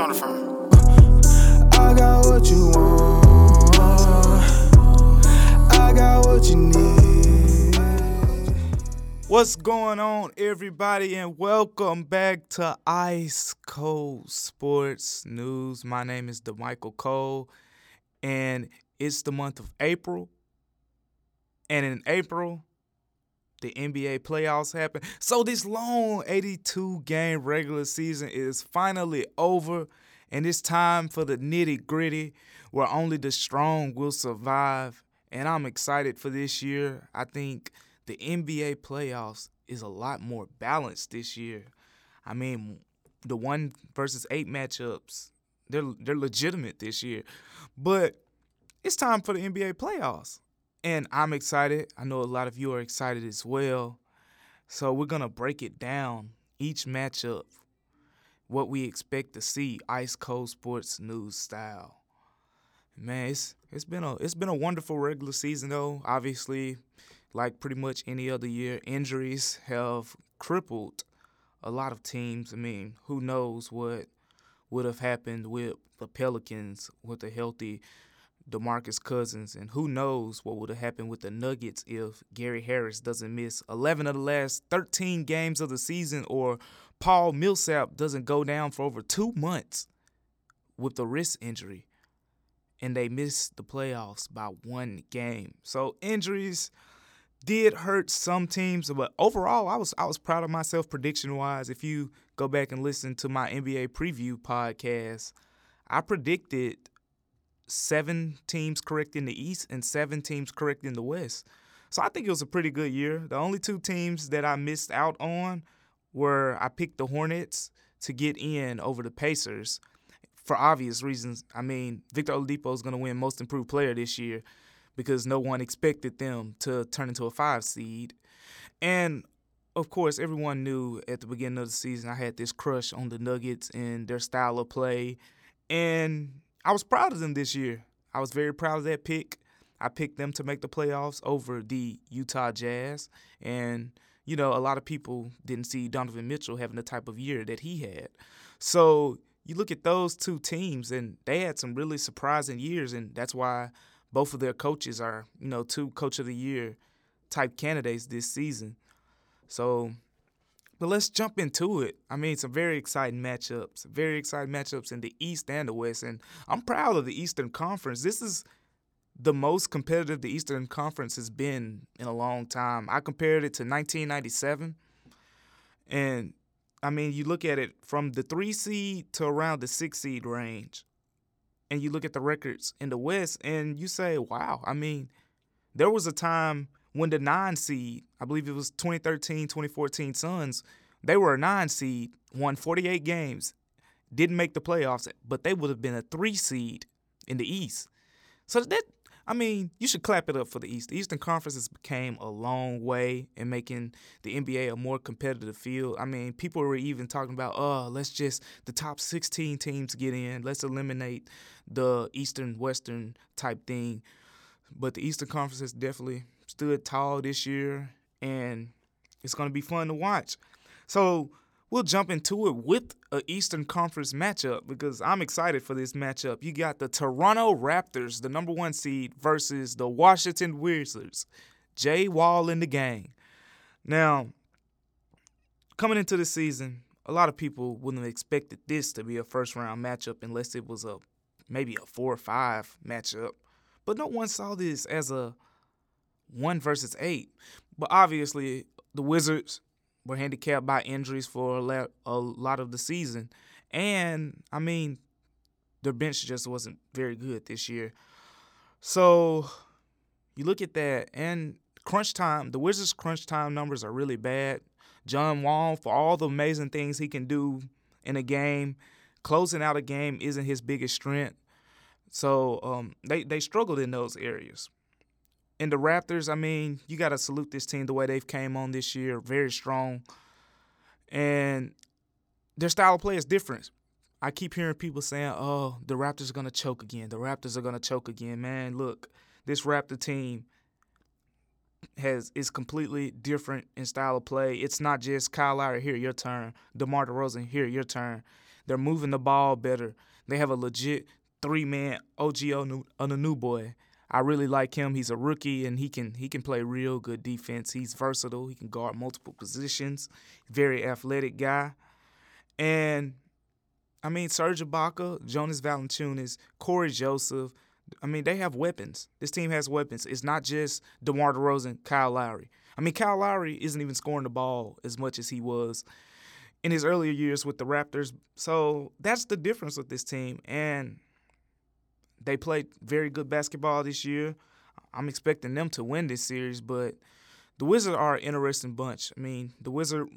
Thunder Firm. I got what you want. I got what you need. What's going on, everybody, and welcome back to Ice Cole Sports News. My name is DeMichael Cole, and it's the month of April. And in April, the NBA playoffs happen. So this long 82 game regular season is finally over, and it's time for the nitty gritty where only the strong will survive. And I'm excited for this year. I think the NBA playoffs is a lot more balanced this year. I mean, the one versus eight matchups, they're they're legitimate this year. But it's time for the NBA playoffs. And I'm excited. I know a lot of you are excited as well. So we're gonna break it down each matchup, what we expect to see, ice cole sports news style. Man, it's it's been a it's been a wonderful regular season though. Obviously, like pretty much any other year, injuries have crippled a lot of teams. I mean, who knows what would have happened with the Pelicans with a healthy DeMarcus Cousins, and who knows what would have happened with the Nuggets if Gary Harris doesn't miss 11 of the last 13 games of the season, or Paul Millsap doesn't go down for over two months with the wrist injury, and they miss the playoffs by one game. So injuries did hurt some teams, but overall, I was I was proud of myself prediction wise. If you go back and listen to my NBA preview podcast, I predicted seven teams correct in the East and seven teams correct in the West. So I think it was a pretty good year. The only two teams that I missed out on were I picked the Hornets to get in over the Pacers for obvious reasons. I mean, Victor Oladipo is going to win Most Improved Player this year because no one expected them to turn into a five seed. And of course, everyone knew at the beginning of the season I had this crush on the Nuggets and their style of play. And I was proud of them this year. I was very proud of that pick. I picked them to make the playoffs over the Utah Jazz. And, you know, a lot of people didn't see Donovan Mitchell having the type of year that he had. So you look at those two teams, and they had some really surprising years. And that's why both of their coaches are, you know, two coach of the year type candidates this season. So but let's jump into it. I mean, some very exciting matchups, very exciting matchups in the East and the West. And I'm proud of the Eastern Conference. This is the most competitive the Eastern Conference has been in a long time. I compared it to 1997. And I mean, you look at it from the three seed to around the six seed range. And you look at the records in the West and you say, wow, I mean, there was a time when the nine seed, I believe it was 2013, 2014 Suns, they were a nine seed, won 48 games, didn't make the playoffs, but they would have been a three seed in the East. So that, I mean, you should clap it up for the East. The Eastern Conference has became a long way in making the NBA a more competitive field. I mean, people were even talking about, oh, let's just the top 16 teams get in. Let's eliminate the Eastern Western type thing. But the Eastern Conference has definitely stood tall this year, and it's going to be fun to watch. So we'll jump into it with an Eastern Conference matchup because I'm excited for this matchup. You got the Toronto Raptors, the number one seed, versus the Washington Wizards. Jay Wall and the gang. Now, coming into the season, a lot of people wouldn't have expected this to be a first round matchup unless it was a maybe a four or five matchup. But no one saw this as a one versus eight. But obviously, the Wizards were handicapped by injuries for a lot, of the season. And, I mean, their bench just wasn't very good this year. So you look at that, and crunch time, the Wizards' crunch time numbers are really bad. John Wall, for all the amazing things he can do in a game, closing out a game isn't his biggest strength. So um, they, they struggled in those areas and the Raptors, I mean, you got to salute this team the way they've came on this year, very strong. And their style of play is different. I keep hearing people saying, "Oh, the Raptors are going to choke again. The Raptors are going to choke again." Man, look, this Raptor team has is completely different in style of play. It's not just Kyle Lowry here, your turn. DeMar DeRozan here, your turn. They're moving the ball better. They have a legit three man OG Anunoby. I really like him. He's a rookie and he can he can play real good defense. He's versatile. He can guard multiple positions. Very athletic guy. And I mean Serge Ibaka, Jonas Valanciunas, Cory Joseph. I mean they have weapons. This team has weapons. It's not just DeMar DeRozan, Kyle Lowry. I mean Kyle Lowry isn't even scoring the ball as much as he was in his earlier years with the Raptors. So that's the difference with this team. And they played very good basketball this year. I'm expecting them to win this series, but the Wizards are an interesting bunch. I mean, the Wizards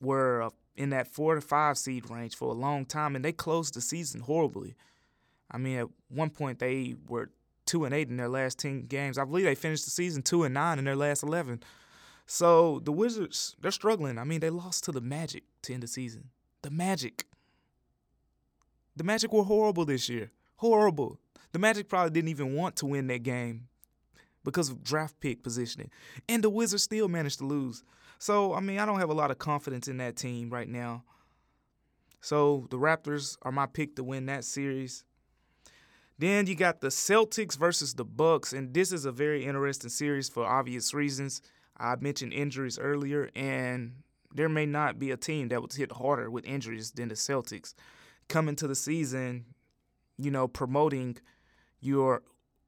were uh, in that four to five seed range for a long time, and they closed the season horribly. I mean, at one point they were two and eight in their last ten games. I believe they finished the season two and nine in their last eleven. So the Wizards, they're struggling. I mean, they lost to the Magic to end the season. The Magic. The Magic were horrible this year. Horrible. The Magic probably didn't even want to win that game because of draft pick positioning. And the Wizards still managed to lose. So, I mean, I don't have a lot of confidence in that team right now. So, the Raptors are my pick to win that series. Then you got the Celtics versus the Bucks, and this is a very interesting series for obvious reasons. I mentioned injuries earlier, and there may not be a team that was hit harder with injuries than the Celtics. Coming to the season, you know, promoting – your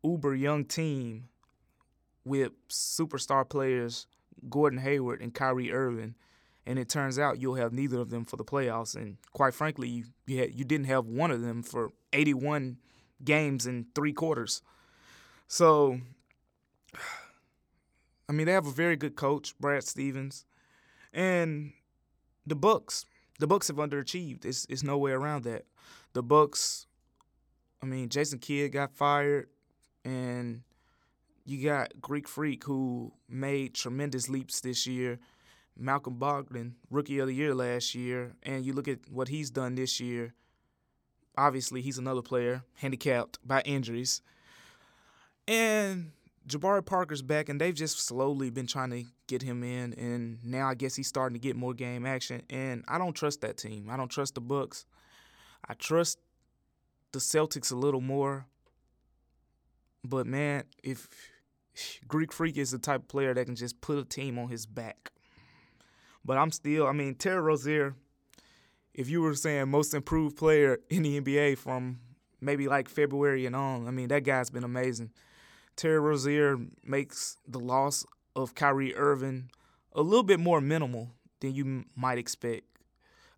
uber young team with superstar players Gordon Hayward and Kyrie Irving, and it turns out you'll have neither of them for the playoffs. And quite frankly, you you, had, you didn't have one of them for 81 games in three quarters. So, I mean, they have a very good coach, Brad Stevens, and the Bucks. The Bucks have underachieved. It's it's no way around that. The Bucks I mean, Jason Kidd got fired, and you got Greek Freak who made tremendous leaps this year. Malcolm Brogdon, rookie of the year last year, and you look at what he's done this year. Obviously, he's another player handicapped by injuries. And Jabari Parker's back, and they've just slowly been trying to get him in, and now I guess he's starting to get more game action. And I don't trust that team. I don't trust the Bucks. I trust the Celtics a little more. But man, if Greek Freak is the type of player that can just put a team on his back. But I'm still, I mean, Terry Rozier, if you were saying most improved player in the NBA from maybe like February and on, I mean, that guy's been amazing. Terry Rozier makes the loss of Kyrie Irving a little bit more minimal than you might expect.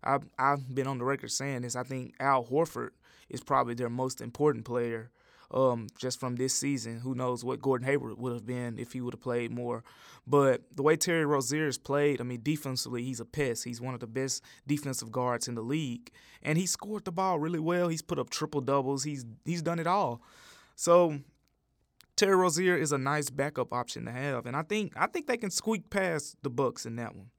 I've, I've been on the record saying this. I think Al Horford is probably their most important player um, just from this season. Who knows what Gordon Hayward would have been if he would have played more. But the way Terry Rozier has played, I mean, defensively, he's a pest. He's one of the best defensive guards in the league. And he scored the ball really well. He's put up triple doubles. He's he's done it all. So Terry Rozier is a nice backup option to have. And I think I think they can squeak past the Bucks in that one.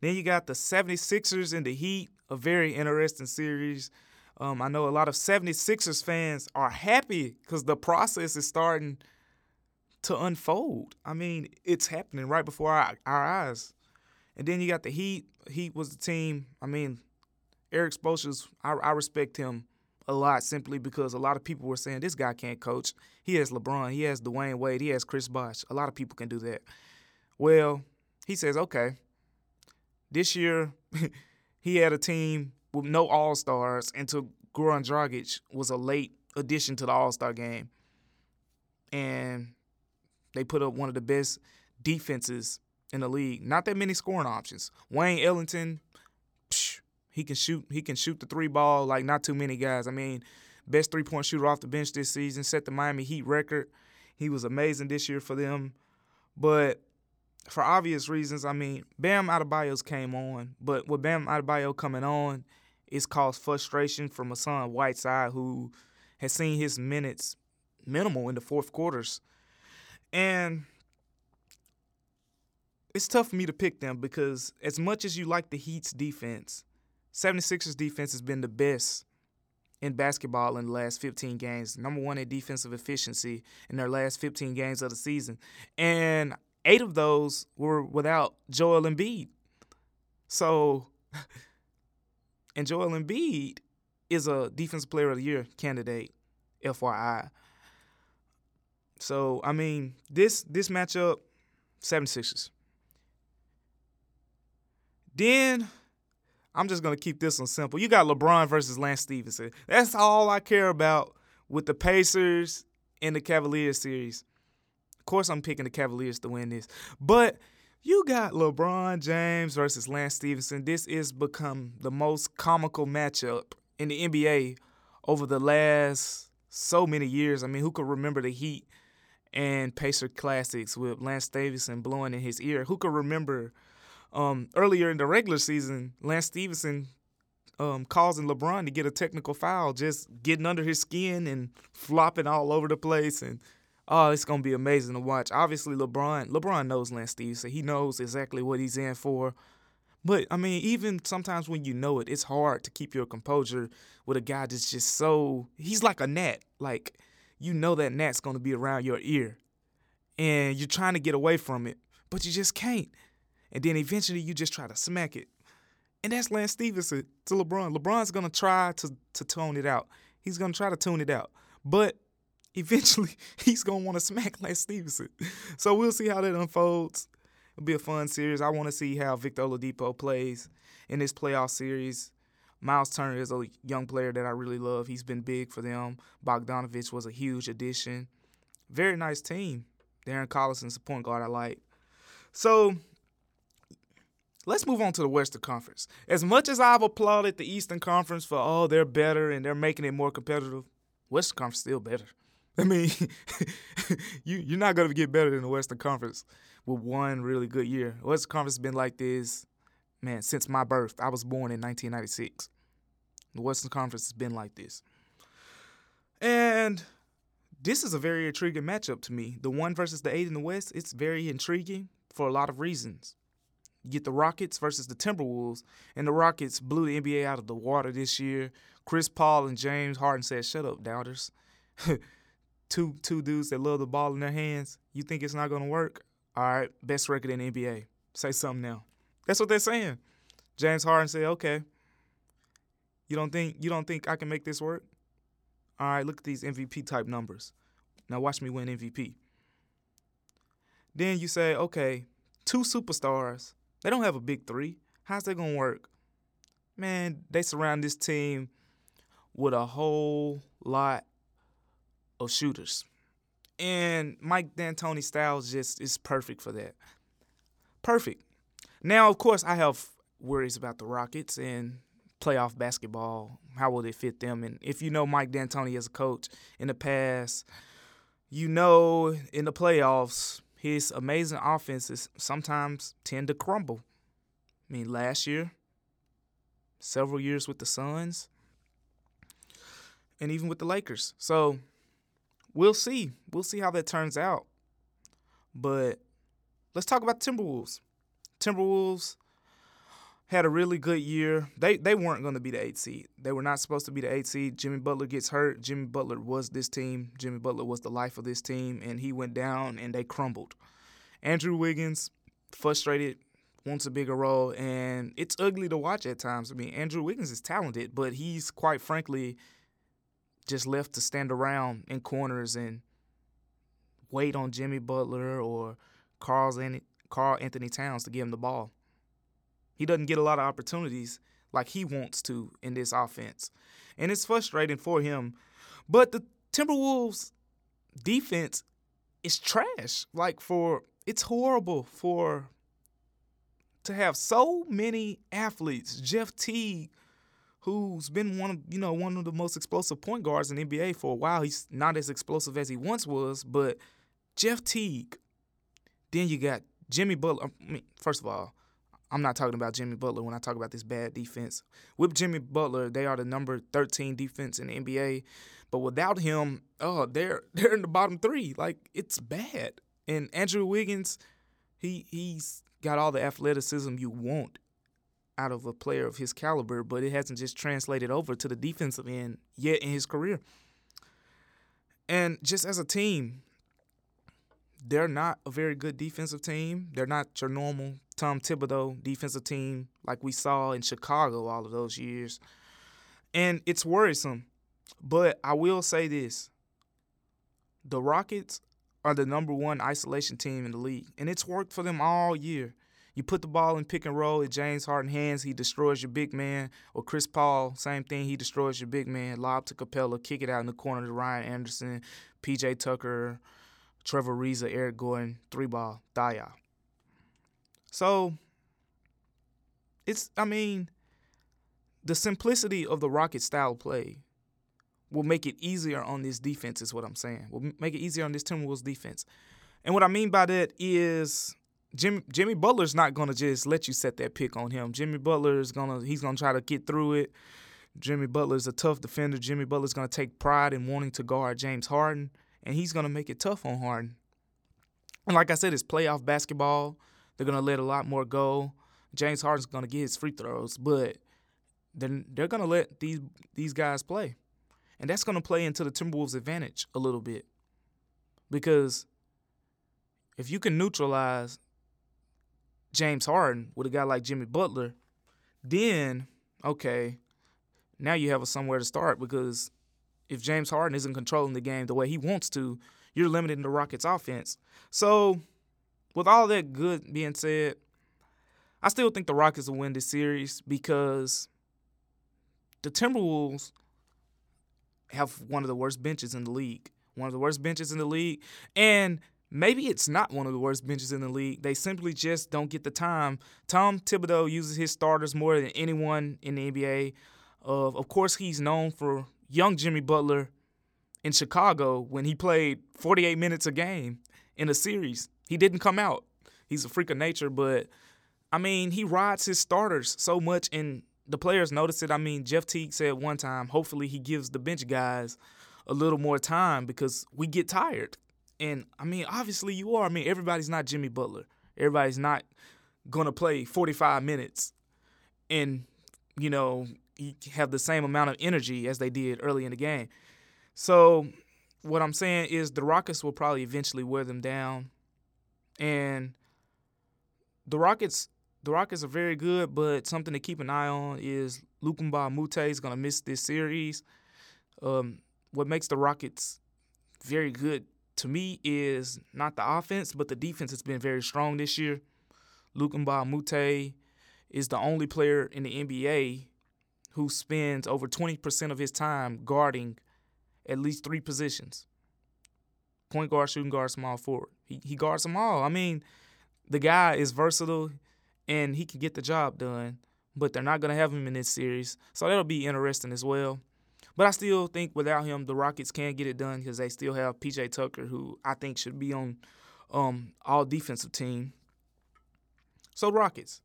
Then you got the 76ers and the Heat, a very interesting series. Um, I know a lot of 76ers fans are happy because the process is starting to unfold. I mean, it's happening right before our, our eyes. And then you got the Heat. Heat was the team. I mean, Erik Spoelstra, I, I respect him a lot simply because a lot of people were saying this guy can't coach. He has LeBron, he has Dwyane Wade, he has Chris Bosh. A lot of people can do that. Well, he says, okay, this year he had a team with no All Stars until Goran Dragic was a late addition to the All Star game, and they put up one of the best defenses in the league. Not that many scoring options. Wayne Ellington, psh, he can shoot. He can shoot the three ball like not too many guys. I mean, best three point shooter off the bench this season. Set the Miami Heat record. He was amazing this year for them, but for obvious reasons, I mean, Bam Adebayo's came on, but with Bam Adebayo coming on, it's caused frustration from Hassan Whiteside, who has seen his minutes minimal in the fourth quarters. And it's tough for me to pick them because as much as you like the Heat's defense, 76ers defense has been the best in basketball in the last 15 games. Number one in defensive efficiency in their last 15 games of the season. And eight of those were without Joel Embiid. So, and Joel Embiid is a defensive player of the year candidate, FYI. So I mean, this this matchup, 76ers. Then I'm just gonna keep this one simple. You got LeBron versus Lance Stephenson. That's all I care about with the Pacers and the Cavaliers series. Course, I'm picking the Cavaliers to win this, but you got LeBron James versus Lance Stephenson. This is become the most comical matchup in the NBA over the last so many years. I mean, who could remember the Heat and Pacer classics with Lance Stephenson blowing in his ear? Who could remember um, earlier in the regular season, Lance Stephenson um, causing LeBron to get a technical foul, just getting under his skin and flopping all over the place. And oh, it's gonna be amazing to watch. Obviously, LeBron, LeBron knows Lance Stephenson. He knows exactly what he's in for. But I mean, even sometimes when you know it, it's hard to keep your composure with a guy that's just so he's like a gnat. Like you know that gnat's gonna be around your ear, and you're trying to get away from it, but you just can't. And then eventually you just try to smack it. And that's Lance Stephenson to LeBron. LeBron's gonna try to to tone it out. He's gonna try to tune it out. But eventually he's gonna want to smack Lance Stephenson. So we'll see how that unfolds. It'll be a fun series. I want to see how Victor Oladipo plays in this playoff series. Miles Turner is a young player that I really love. He's been big for them. Bogdanovic was a huge addition. Very nice team. Darren Collison's a point guard I like. So let's move on to the Western Conference. As much as I've applauded the Eastern Conference for oh they're better and they're making it more competitive, Western Conference still better. I mean, you you're not gonna get better than the Western Conference with one really good year. Western Conference has been like this, man, since my birth. I was born in 1996. The Western Conference has been like this, and this is a very intriguing matchup to me. The one versus the eight in the West. It's very intriguing for a lot of reasons. You get the Rockets versus the Timberwolves, and the Rockets blew the NBA out of the water this year. Chris Paul and James Harden said, "Shut up, doubters." two two dudes that love the ball in their hands. You think it's not gonna work? All right, best record in NBA. Say something now. That's what they're saying. James Harden said, "Okay, you don't think you don't think I can make this work? All right, look at these MVP type numbers. Now watch me win MVP." Then you say, "Okay, two superstars they don't have a big three. How's that gonna work? Man, they surround this team with a whole lot of shooters. And Mike D'Antoni Styles just is perfect for that. Perfect. Now, of course, I have worries about the Rockets and playoff basketball. How will it fit them? And if you know Mike D'Antoni as a coach in the past, you know in the playoffs his amazing offenses sometimes tend to crumble. I mean, last year, several years with the Suns, and even with the Lakers. So we'll see. We'll see how that turns out. But let's talk about Timberwolves. Timberwolves had a really good year. They they weren't going to be the eight seed. They were not supposed to be the eight seed. Jimmy Butler gets hurt. Jimmy Butler was this team. Jimmy Butler was the life of this team, and he went down and they crumbled. Andrew Wiggins, frustrated, wants a bigger role, and it's ugly to watch at times. I mean, Andrew Wiggins is talented, but he's quite frankly just left to stand around in corners and wait on Jimmy Butler or Carl's Karl Anthony Towns to give him the ball. He doesn't get a lot of opportunities like he wants to in this offense. And it's frustrating for him. But the Timberwolves defense is trash. Like for it's horrible for to have so many athletes. Jeff Teague, who's been one of you know one of the most explosive point guards in the NBA for a while. He's not as explosive as he once was, but Jeff Teague. Then you got Jimmy Butler. I mean, first of all, I'm not talking about Jimmy Butler when I talk about this bad defense. With Jimmy Butler, they are the number 13 defense in the NBA. But without him, oh, they're they're in the bottom three. Like it's bad. And Andrew Wiggins, he he's got all the athleticism you want out of a player of his caliber, but it hasn't just translated over to the defensive end yet in his career. And just as a team, they're not a very good defensive team. They're not your normal Tom Thibodeau defensive team like we saw in Chicago all of those years. And it's worrisome. But I will say this the Rockets are the number one isolation team in the league, and it's worked for them all year. You put the ball in pick and roll at James Harden hands, he destroys your big man. Or Chris Paul, same thing, he destroys your big man. Lob to Capela, kick it out in the corner to Ryan Anderson, PJ Tucker, Trevor Ariza, Eric Gordon, three ball, Daya. So it's I mean, the simplicity of the Rocket style play will make it easier on this defense, is what I'm saying. Will make it easier on this Timberwolves defense. And what I mean by that is Jimmy Jimmy Butler's not gonna just let you set that pick on him. Jimmy Butler's gonna he's gonna try to get through it. Jimmy Butler's a tough defender. Jimmy Butler's gonna take pride in wanting to guard James Harden, and he's gonna make it tough on Harden. And like I said, it's playoff basketball. They're gonna let a lot more go. James Harden's gonna get his free throws, but then they're gonna let these these guys play, and that's gonna play into the Timberwolves' advantage a little bit, because if you can neutralize James Harden with a guy like Jimmy Butler, then okay, now you have a somewhere to start because if James Harden isn't controlling the game the way he wants to, you're limiting the Rockets' offense. So, with all that good being said, I still think the Rockets will win this series because the Timberwolves have one of the worst benches in the league. One of the worst benches in the league. And maybe it's not one of the worst benches in the league. They simply just don't get the time. Tom Thibodeau uses his starters more than anyone in the NBA. Uh, of course, he's known for young Jimmy Butler in Chicago when he played 48 minutes a game in a series. He didn't come out. He's a freak of nature, but I mean, he rides his starters so much, and the players notice it. I mean, Jeff Teague said one time, hopefully he gives the bench guys a little more time because we get tired. And I mean, obviously you are. I mean, everybody's not Jimmy Butler. Everybody's not gonna play 45 minutes and you know have the same amount of energy as they did early in the game. So what I'm saying is the Rockets will probably eventually wear them down, and the Rockets the Rockets are very good, but something to keep an eye on is Luc Mbah a Moute is to miss this series. Um, what makes the Rockets very good to me is not the offense, but the defense has been very strong this year. A Moute is the only player in the NBA who spends over 20% of his time guarding at least three positions point guard, shooting guard, small forward. He, he guards them all. I mean, the guy is versatile and he can get the job done. But they're not going to have him in this series, so that'll be interesting as well. But I still think without him, the Rockets can get it done because they still have PJ Tucker, who I think should be on um, all defensive team. So Rockets.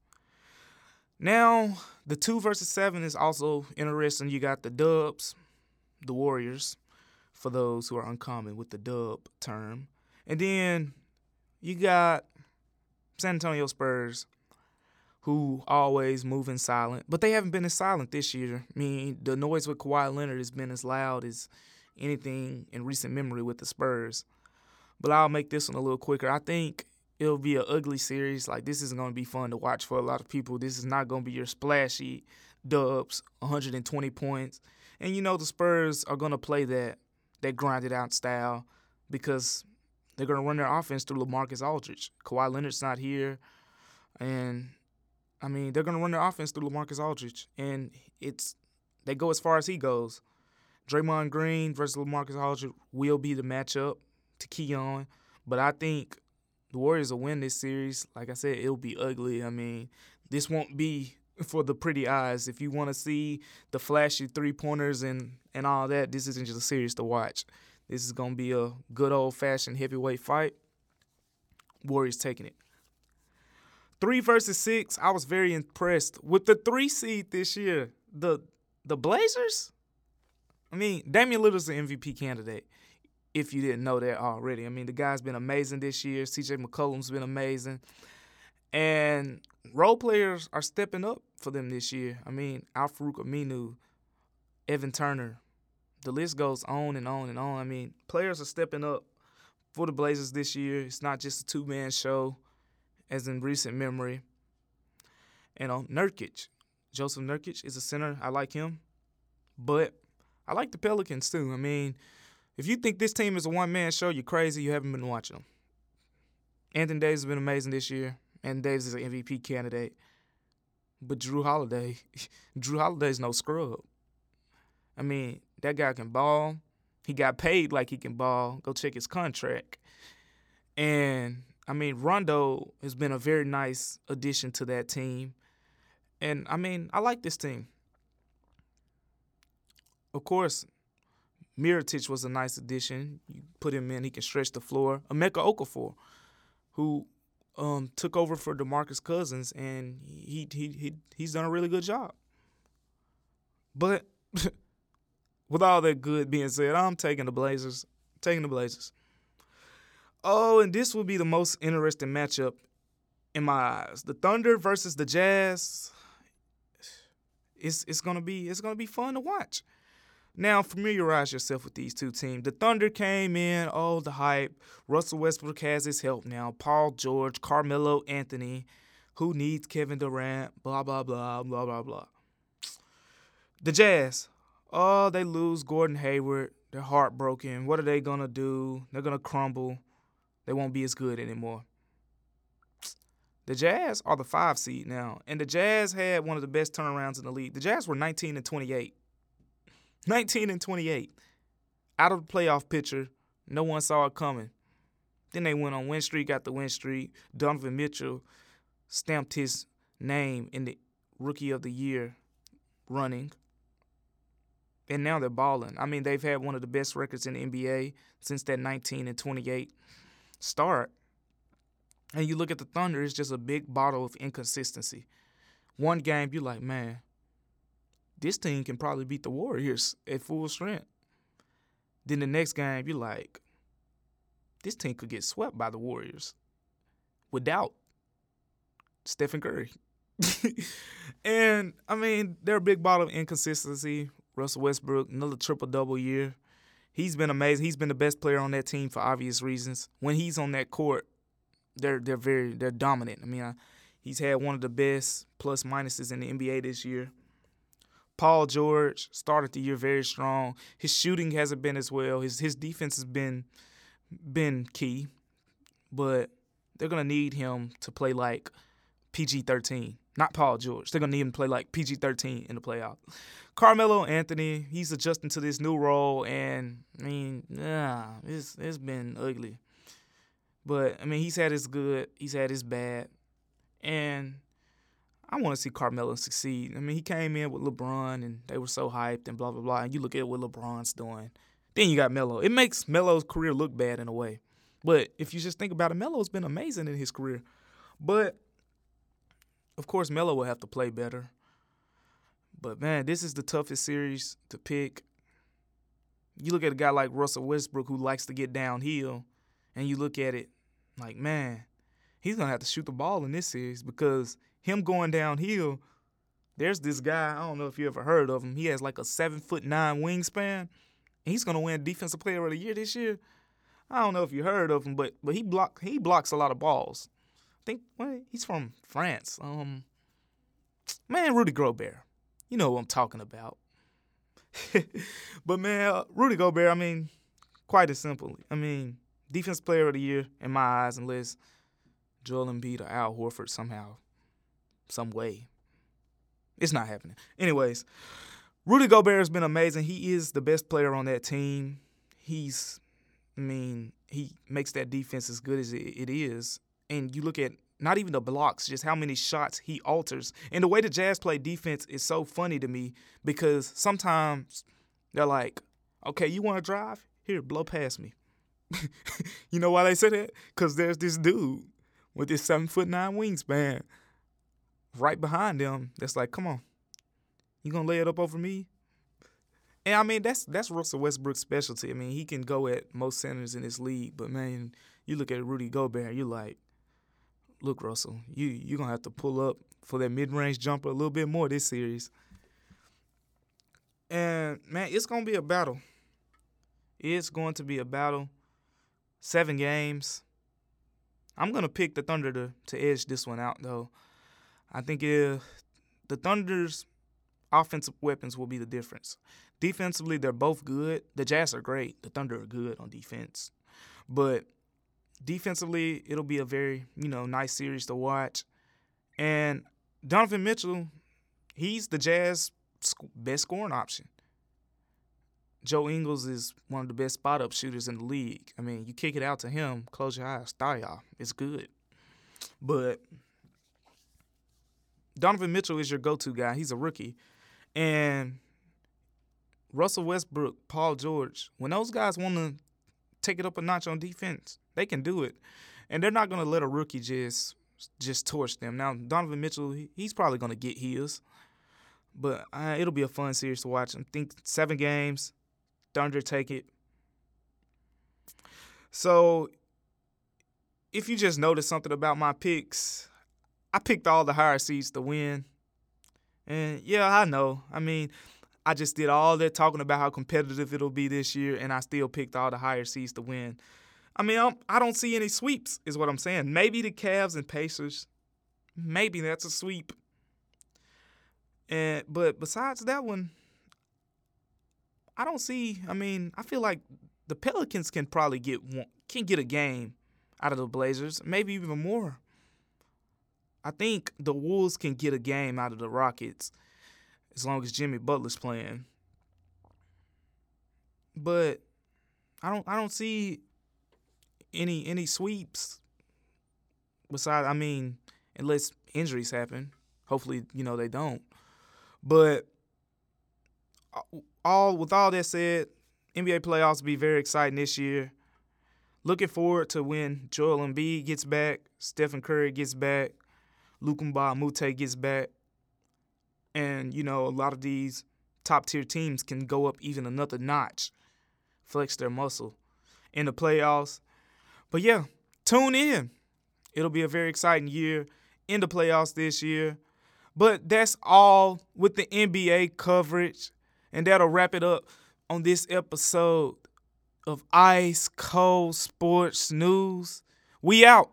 Now the two versus seven is also interesting. You got the Dubs, the Warriors, for those who are uncommon with the Dub term, and then you got San Antonio Spurs, who always move in silent, but they haven't been as silent this year. I mean, the noise with Kawhi Leonard has been as loud as anything in recent memory with the Spurs. But I'll make this one a little quicker. I think it'll be an ugly series. Like this isn't going to be fun to watch for a lot of people. This is not going to be your splashy dubs, 120 points. And you know the Spurs are going to play that that grinded out style because they're going to run their offense through LaMarcus Aldridge. Kawhi Leonard's not here, and I mean, they're going to run their offense through LaMarcus Aldridge, and it's they go as far as he goes. Draymond Green versus LaMarcus Aldridge will be the matchup to key on, but I think the Warriors will win this series. Like I said, it'll be ugly. I mean, this won't be for the pretty eyes. If you want to see the flashy three pointers and and all that, this isn't just a series to watch. This is gonna be a good old fashioned heavyweight fight. Warriors taking it. Three versus six, I was very impressed with the three seed this year. The the Blazers. I mean, Damian Lillard's an MVP candidate. If you didn't know that already, I mean, the guy's been amazing this year. C.J. McCollum's been amazing, and role players are stepping up for them this year. I mean, Al-Farouq Aminu, Evan Turner, the list goes on and on and on. I mean, players are stepping up for the Blazers this year. It's not just a two man show as in recent memory. And on Nurkic, Jusuf Nurkic is a center. I like him. But I like the Pelicans too. I mean, if you think this team is a one man show, you're crazy. You haven't been watching them. Anthony Davis has been amazing this year. Anthony Davis is an MVP candidate. But Jrue Holiday, Jrue Holiday's no scrub. I mean, that guy can ball. He got paid like he can ball. Go check his contract. And I mean, Rondo has been a very nice addition to that team. And I mean, I like this team. Of course, Mirotic was a nice addition. You put him in, he can stretch the floor. Emeka Okafor, who um, took over for DeMarcus Cousins, and he he he he's done a really good job. But with all that good being said, I'm taking the Blazers. Taking the Blazers. Oh, and this will be the most interesting matchup in my eyes. The Thunder versus the Jazz. It's it's gonna be it's gonna be fun to watch. Now familiarize yourself with these two teams. The Thunder came in, oh the hype. Russell Westbrook has his help now. Paul George, Carmelo Anthony, who needs Kevin Durant, blah blah blah, blah blah blah. The Jazz, oh they lose Gordon Hayward. They're heartbroken. What are they gonna do? They're gonna crumble. They won't be as good anymore. The Jazz are the five seed now, and the Jazz had one of the best turnarounds in the league. The Jazz were 19 and 28. 19 and 28. Out of the playoff picture, no one saw it coming. Then they went on win streak, got the win streak. Donovan Mitchell stamped his name in the rookie of the year running. And now they're balling. I mean, they've had one of the best records in the NBA since that 19 and 28 start. And you look at the Thunder, it's just a big bottle of inconsistency. One game, you're like, man, this team can probably beat the Warriors at full strength. Then the next game, you're like, this team could get swept by the Warriors without Stephen Curry. and I mean, they're a big bottle of inconsistency. Russell Westbrook, another triple double year. He's been amazing. He's been the best player on that team for obvious reasons. When he's on that court, they're they're very they're dominant. I mean, uh, he's had one of the best plus minuses in the NBA this year. Paul George started the year very strong. His shooting hasn't been as well. His his defense has been been key, but they're gonna need him to play like PG thirteen, not Paul George. They're gonna need him to play like PG thirteen in the playoffs. Carmelo Anthony, he's adjusting to this new role, and I mean, yeah, it's it's been ugly. But I mean, he's had his good, he's had his bad, and I want to see Carmelo succeed. I mean, he came in with LeBron, and they were so hyped and blah blah blah. And you look at what LeBron's doing. Then you got Melo. It makes Melo's career look bad in a way. But if you just think about it, Melo's been amazing in his career. But of course, Melo will have to play better. But man, this is the toughest series to pick. You look at a guy like Russell Westbrook who likes to get downhill, and you look at it like, man, he's gonna have to shoot the ball in this series because him going downhill, there's this guy, I don't know if you ever heard of him. He has like a seven foot nine wingspan. He's gonna win defensive player of the year this year. I don't know if you heard of him, but but he block he blocks a lot of balls. Think well, he's from France. Um man, Rudy Gobert. You know what I'm talking about. but man, Rudy Gobert, I mean, quite as simple. I mean, defense player of the year in my eyes, unless Joel Embiid or Al Horford somehow, some way. It's not happening. Anyways, Rudy Gobert has been amazing. He is the best player on that team. He's, I mean, he makes that defense as good as it is. And you look at not even the blocks, just how many shots he alters. And the way the Jazz play defense is so funny to me because sometimes they're like, okay, you want to drive? Here, blow past me. you know why they say that? Because there's this dude with this seven foot nine wingspan right behind them that's like, come on, you gonna lay it up over me? And I mean that's that's Russell Westbrook's specialty. I mean he can go at most centers in this league, but man, you look at Rudy Gobert, you're like, look Russell, you you're gonna have to pull up for that mid range jumper a little bit more this series. And man, it's gonna be a battle. It's going to be a battle. Seven games. I'm gonna pick the Thunder to, to edge this one out though. I think if the Thunder's offensive weapons will be the difference. Defensively, they're both good. The Jazz are great. The Thunder are good on defense. But defensively, it'll be a very, you know, nice series to watch. And Donovan Mitchell, he's the Jazz best scoring option. Joe Ingles is one of the best spot up shooters in the league. I mean, you kick it out to him, close your eyes, style. It's good. But Donovan Mitchell is your go to guy. He's a rookie. And Russell Westbrook, Paul George, when those guys want to take it up a notch on defense, they can do it. And they're not to let a rookie just just torch them. Now, Donovan Mitchell, he's probably to get his. But uh, it'll be a fun series to watch. I think seven games, Thunder take it. So, if you just noticed something about my picks, I picked all the higher seeds to win. And yeah, I know. I mean, I just did all that talking about how competitive it'll be this year, and I still picked all the higher seeds to win. I mean, I do not see any sweeps, is what I'm saying. Maybe the Cavs and Pacers, maybe that's a sweep. And but besides that one, I don't see. I mean, I feel like the Pelicans can probably get can get a game out of the Blazers, maybe even more. I think the Wolves can get a game out of the Rockets as long as Jimmy Butler's playing. But I don't I don't see any any sweeps besides I mean, unless injuries happen. Hopefully, you know, they don't. But uh, all with all that said, NBA playoffs will be very exciting this year. Looking forward to when Joel Embiid gets back, Stephen Curry gets back, Luc Mbah a Moute gets back, and you know a lot of these top tier teams can go up even another notch, flex their muscle in the playoffs. But yeah, tune in. It'll be a very exciting year in the playoffs this year. But that's all with the NBA coverage. And that'll wrap it up on this episode of Ice Cole Sports News. We out.